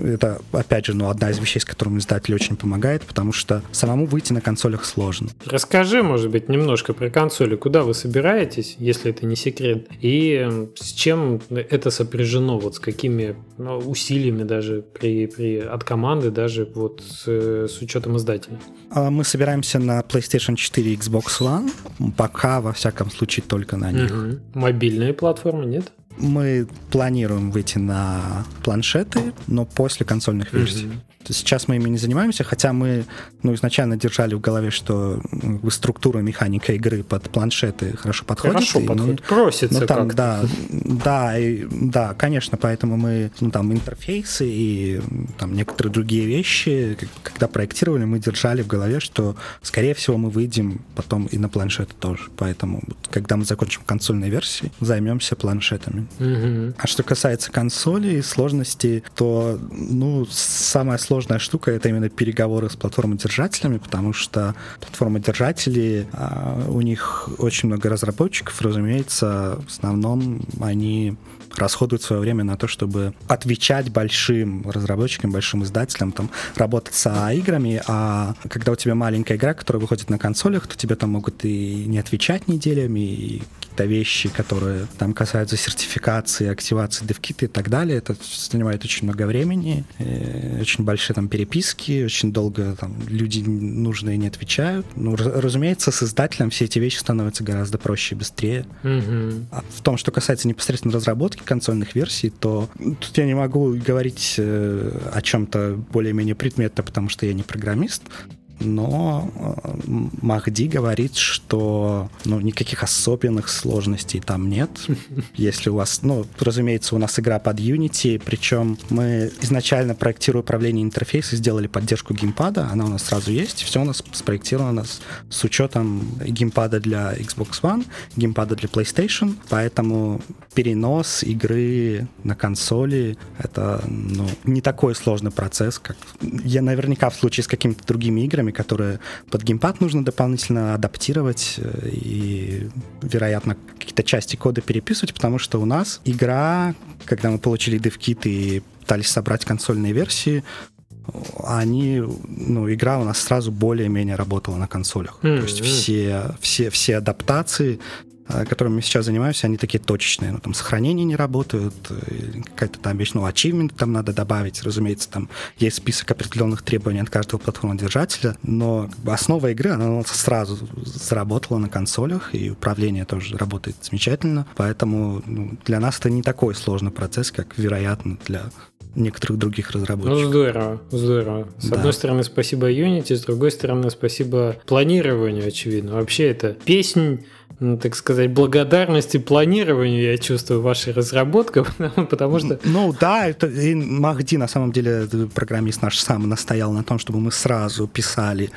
Это, опять же, ну, одна из вещей, с которыми издатель очень помогает, потому что самому выйти на консолях сложно. Расскажи, может быть, немножко про консоли. Куда вы собираетесь, если это не секрет? И с чем это сопряжено? Вот с какими ну, усилиями даже при, при, от команды, даже вот с, с учетом издателя? А мы собираемся на PlayStation 4 Xbox One. Пока, во всяком случае, только на них. Угу. Мобильные платформы нет? Мы планируем выйти на планшеты, но после консольных версий. Mm-hmm. Сейчас мы ими не занимаемся, хотя мы ну, изначально держали в голове, что ну, структура, механика игры под планшеты хорошо подходит. Хорошо подходит, мы, просится ну, там, как да, да, и, да, конечно, поэтому мы, ну, там, интерфейсы и там некоторые другие вещи, когда проектировали, мы держали в голове, что, скорее всего, мы выйдем потом и на планшеты тоже. Поэтому, когда мы закончим консольные версии, займемся планшетами. Угу. А что касается консоли и сложности, то, ну, самое сложная штука — это именно переговоры с платформодержателями, потому что платформодержатели, а, у них очень много разработчиков, разумеется, в основном они расходуют свое время на то, чтобы отвечать большим разработчикам, большим издателям, там, работать с играми, а когда у тебя маленькая игра, которая выходит на консолях, то тебе там могут и не отвечать неделями, и какие-то вещи, которые там касаются сертификации, активации девкита и так далее, это занимает очень много времени, очень большие там переписки, очень долго там люди нужные не отвечают. Ну, разумеется, с издателем все эти вещи становятся гораздо проще и быстрее. Mm-hmm. А в том, что касается непосредственно разработки консольных версий, то тут я не могу говорить э, о чем-то более-менее предметно, потому что я не программист но э, Махди говорит, что ну, никаких особенных сложностей там нет. Если у вас, ну, разумеется, у нас игра под Unity, причем мы изначально проектируя управление интерфейса, сделали поддержку геймпада, она у нас сразу есть, все у нас спроектировано с, с учетом геймпада для Xbox One, геймпада для PlayStation, поэтому перенос игры на консоли это ну, не такой сложный процесс, как я наверняка в случае с какими-то другими играми функциями, которые под геймпад нужно дополнительно адаптировать э, и, вероятно, какие-то части кода переписывать, потому что у нас игра, когда мы получили DevKit и пытались собрать консольные версии, они, ну, игра у нас сразу более-менее работала на консолях. Mm-hmm. То есть все, все, все адаптации которыми мы сейчас занимаемся, они такие точечные. Ну, там сохранения не работают, э, какая-то там вещь, ну, ачивмент там надо добавить, разумеется, там есть список определенных требований от каждого платформодержателя, но основа игры, она сразу заработала на консолях, и управление тоже работает замечательно, поэтому ну, для нас это не такой сложный процесс, как, вероятно, для некоторых других разработчиков. Ну, здорово, здорово. С да. одной стороны, спасибо Unity, с другой стороны, спасибо планированию, очевидно. Вообще, это песнь ну, так сказать, благодарности планированию, я чувствую, вашей разработки, потому что... Ну да, это, и Махди, на самом деле, программист наш сам настоял на том, чтобы мы сразу писали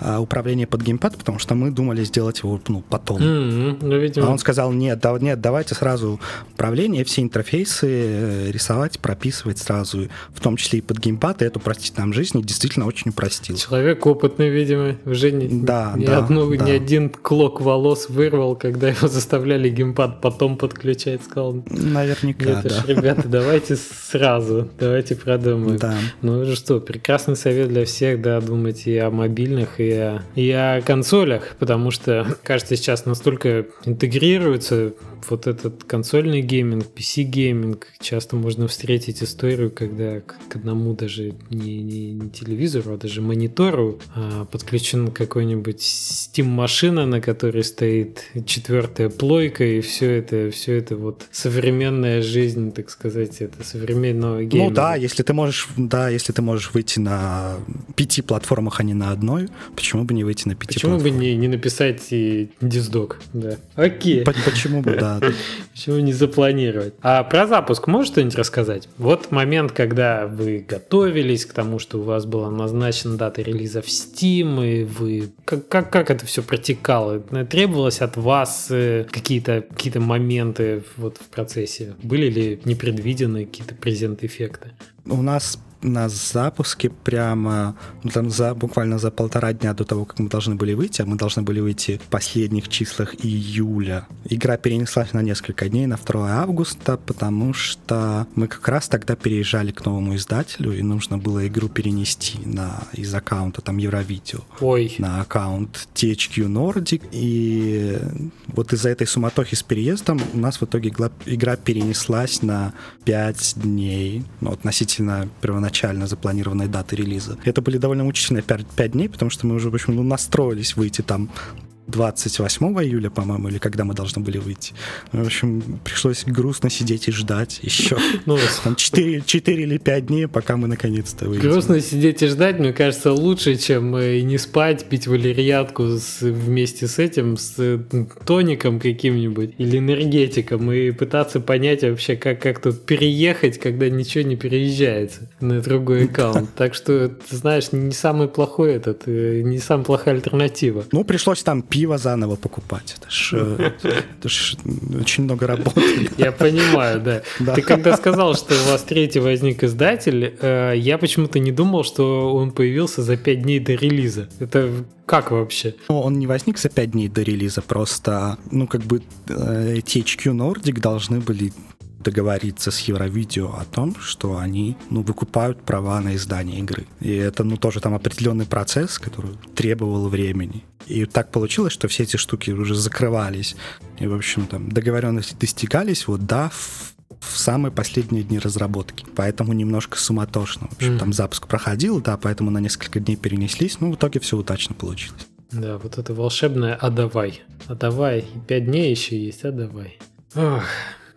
управление под геймпад, потому что мы думали сделать его ну, потом. Mm-hmm. Ну, видимо... А он сказал, нет, да, нет, давайте сразу управление, все интерфейсы э, рисовать, прописывать сразу, в том числе и под геймпад, и это упростит нам жизнь, и действительно очень упростил. Человек опытный, видимо, уже не, да, ни, да, одну, да. ни один клок волос вырвал, когда его заставляли геймпад потом подключать, сказал, наверняка, это да. ж, ребята, давайте сразу, давайте продумаем. Да. Ну что, прекрасный совет для всех, да, думать и о мобильных, и и о консолях, потому что, кажется, сейчас настолько интегрируется вот этот консольный гейминг, PC-гейминг. Часто можно встретить историю, когда к одному даже не, не, не телевизору, а даже монитору а, подключен какой-нибудь Steam-машина, на которой стоит четвертая плойка, и все это, все это вот современная жизнь, так сказать, это современного гейминга. Ну да, если ты можешь, да, если ты можешь выйти на пяти платформах, а не на одной, почему бы не выйти на пяти Почему платформах? бы не, не написать и диздок, да. Окей. Почему бы, да. Почему не запланировать? А про запуск можешь что-нибудь рассказать? Вот момент, когда вы готовились к тому, что у вас была назначена дата релиза в Steam, и вы... Как, как, как это все протекало? Требовалось от вас э, какие-то какие моменты вот в процессе? Были ли непредвиденные какие-то презент-эффекты? У нас на запуске прямо ну, там за, буквально за полтора дня до того, как мы должны были выйти, а мы должны были выйти в последних числах июля. Игра перенеслась на несколько дней, на 2 августа, потому что мы как раз тогда переезжали к новому издателю, и нужно было игру перенести на, из аккаунта там Евровидео Ой. на аккаунт THQ Nordic, и вот из-за этой суматохи с переездом у нас в итоге игра, перенеслась на 5 дней, ну, относительно первоначально первоначально запланированной даты релиза. Это были довольно мучительные 5, 5 дней, потому что мы уже, в общем, ну, настроились выйти там 28 июля, по-моему, или когда мы должны были выйти. В общем, пришлось грустно сидеть и ждать еще Ну, там 4, 4 или 5 дней, пока мы наконец-то выйдем. грустно сидеть и ждать, мне кажется, лучше, чем э, и не спать, пить валерьянку с- вместе с этим, с э, тоником каким-нибудь или энергетиком и пытаться понять вообще, как, как тут переехать, когда ничего не переезжается на другой аккаунт. Так что, ты знаешь, не самый плохой этот, э, не самая плохая альтернатива. Ну, пришлось там пиво заново покупать. Это ж, э, это ж очень много работы. Я понимаю, да. Ты когда сказал, что у вас третий возник издатель, э, я почему-то не думал, что он появился за пять дней до релиза. Это как вообще? Ну, Он не возник за 5 дней до релиза, просто, ну, как бы э, THQ Nordic должны были договориться с Евровидео о том, что они, ну, выкупают права на издание игры. И это, ну, тоже там определенный процесс, который требовал времени. И так получилось, что все эти штуки уже закрывались. И, в общем, там договоренности достигались, вот, да, в в самые последние дни разработки. Поэтому немножко суматошно. В общем, Мгм. там запуск проходил, да, поэтому на несколько дней перенеслись. Ну, в итоге все удачно получилось. Да, вот это волшебное «а давай». «А давай». Пять дней еще есть «а давай». Ох.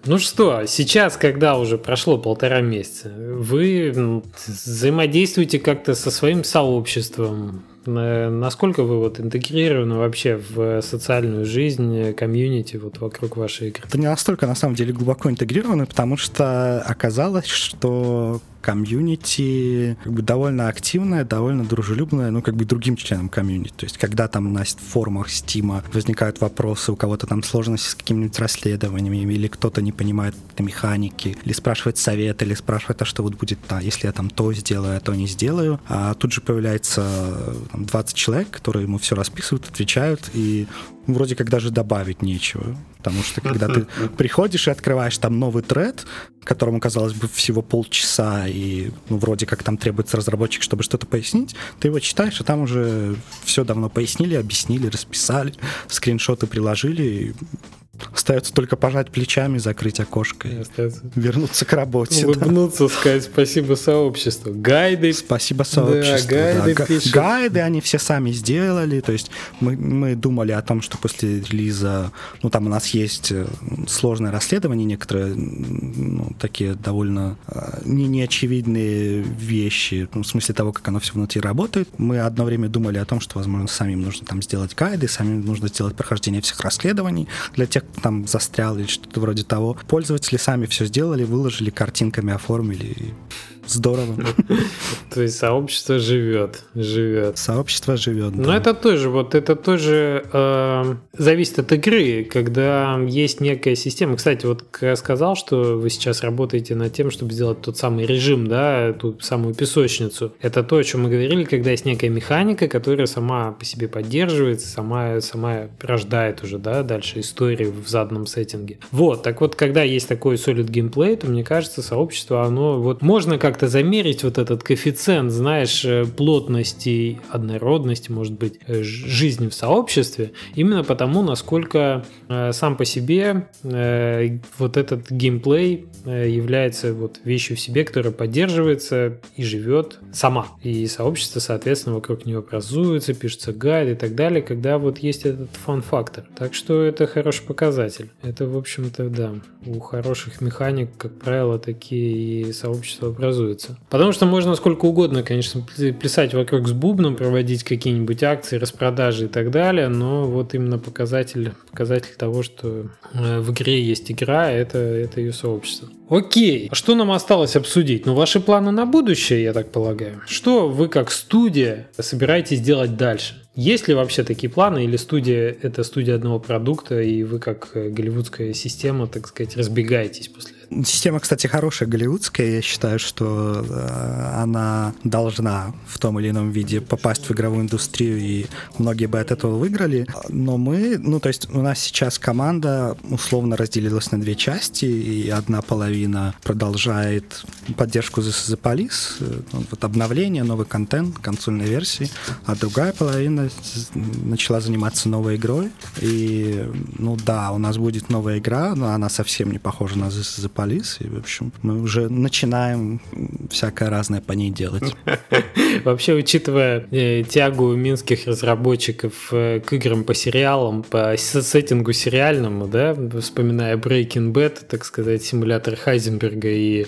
Ну что, сейчас, когда уже прошло полтора месяца, вы взаимодействуете как-то со своим сообществом? Насколько вы вот интегрированы вообще в социальную жизнь, комьюнити вот вокруг вашей игры? Это не настолько, на самом деле, глубоко интегрированы, потому что оказалось, что комьюнити как бы довольно активное, довольно дружелюбное, ну, как бы другим членам комьюнити. То есть, когда там на форумах Стима возникают вопросы, у кого-то там сложности с какими-нибудь расследованиями, или кто-то не понимает механики, или спрашивает совет, или спрашивает, а что вот будет, да, если я там то сделаю, а то не сделаю. А тут же появляется там, 20 человек, которые ему все расписывают, отвечают, и вроде как даже добавить нечего. Потому что когда ты приходишь и открываешь там новый тред, которому, казалось бы, всего полчаса, и ну, вроде как там требуется разработчик, чтобы что-то пояснить, ты его читаешь, а там уже все давно пояснили, объяснили, расписали, скриншоты приложили, остается только пожать плечами, закрыть окошко и Остается вернуться к работе. да. Улыбнуться, сказать спасибо сообществу. Гайды Спасибо сообществу. гайды Га- пишут. Гайды они все сами сделали. То есть мы, мы думали о том, что после релиза, ну там у нас есть э, сложное расследование, некоторые ну, такие довольно э, не неочевидные вещи, ну, в смысле того, как оно все внутри работает. Мы одно время думали о том, что, возможно, самим нужно там сделать гайды, самим нужно сделать прохождение всех расследований для тех, кто там застрял или что-то вроде того. Пользователи сами все сделали, выложили, картинками оформили здорово. То есть сообщество живет, живет. Сообщество живет. Но это тоже, вот это тоже э, зависит от игры, когда есть некая система. Кстати, вот я сказал, что вы сейчас работаете над тем, чтобы сделать тот самый режим, да, ту самую песочницу. Это то, о чем мы говорили, когда есть некая механика, которая сама по себе поддерживается, сама, сама рождает уже, да, дальше историю в заданном сеттинге. Вот, так вот, когда есть такой solid геймплей, то мне кажется, сообщество, оно вот можно как-то замерить вот этот коэффициент, знаешь, э, плотности, однородности, может быть, э, жизни в сообществе, именно потому, насколько э, сам по себе э, вот этот геймплей э, является вот вещью в себе, которая поддерживается и живет сама. И сообщество, соответственно, вокруг нее образуется, пишется гайд и так далее, когда вот есть этот фан-фактор. Так что это хороший показатель. Это, в общем-то, да, у хороших механик, как правило, такие и сообщества образуются. Потому что можно сколько угодно, конечно, плясать вокруг с бубном, проводить какие-нибудь акции, распродажи и так далее, но вот именно показатель, показатель того, что э, в игре есть игра, это, это ее сообщество. Окей, а что нам осталось обсудить? Ну, ваши планы на будущее, я так полагаю. Что вы как студия собираетесь делать дальше? Есть ли вообще такие планы, или студия – это студия одного продукта, и вы как э, голливудская система, так сказать, разбегаетесь после этого? Система, кстати, хорошая голливудская. Я считаю, что э, она должна в том или ином виде попасть в игровую индустрию, и многие бы от этого выиграли. Но мы, ну, то есть у нас сейчас команда условно разделилась на две части, и одна половина продолжает поддержку The, The Police, э, вот обновление, новый контент, консольной версии, а другая половина начала заниматься новой игрой. И, ну да, у нас будет новая игра, но она совсем не похожа на The, The Police. И, в общем, мы уже начинаем всякое разное по ней делать. Вообще, учитывая э, тягу минских разработчиков э, к играм по сериалам, по сеттингу сериальному, да, вспоминая Breaking Bad, так сказать, симулятор Хайзенберга и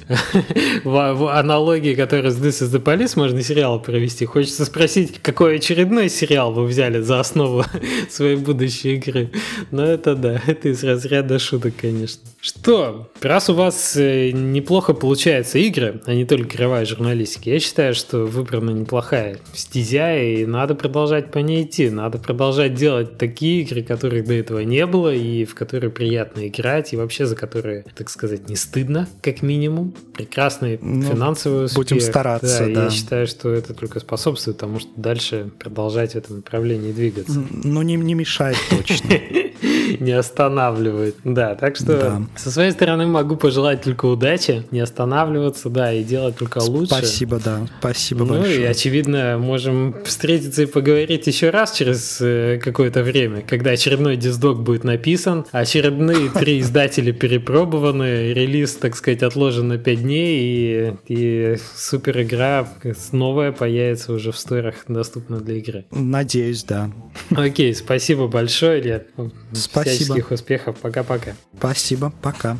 аналогии, которые с This is the Police можно сериал провести, хочется спросить, какой очередной сериал вы взяли за основу своей будущей игры. Но это да, это из разряда шуток, конечно. Что, раз у вас э, неплохо получаются игры, а не только игровая журналистика, я считаю, что выбрана неплохая стезя, и надо продолжать по ней идти. Надо продолжать делать такие игры, которых до этого не было, и в которые приятно играть, и вообще за которые, так сказать, не стыдно, как минимум. Прекрасный ну, финансовый успех. Будем стараться, да, да. Я считаю, что это только способствует тому, что дальше продолжать в этом направлении двигаться. Ну, не, не мешает точно. Не останавливает. Да, так что да. со своей стороны могу пожелать только удачи, не останавливаться, да, и делать только лучше. Спасибо, да. Спасибо ну, большое. Ну и, очевидно, можем встретиться и поговорить еще раз через э, какое-то время, когда очередной диздок будет написан, очередные три издателя перепробованы, релиз, так сказать, отложен на 5 дней, и, и супер игра новая появится уже в сторах, доступна для игры. Надеюсь, да. Окей, спасибо большое, Илья. Спасибо. Всяческих успехов. Пока-пока. Спасибо. Пока.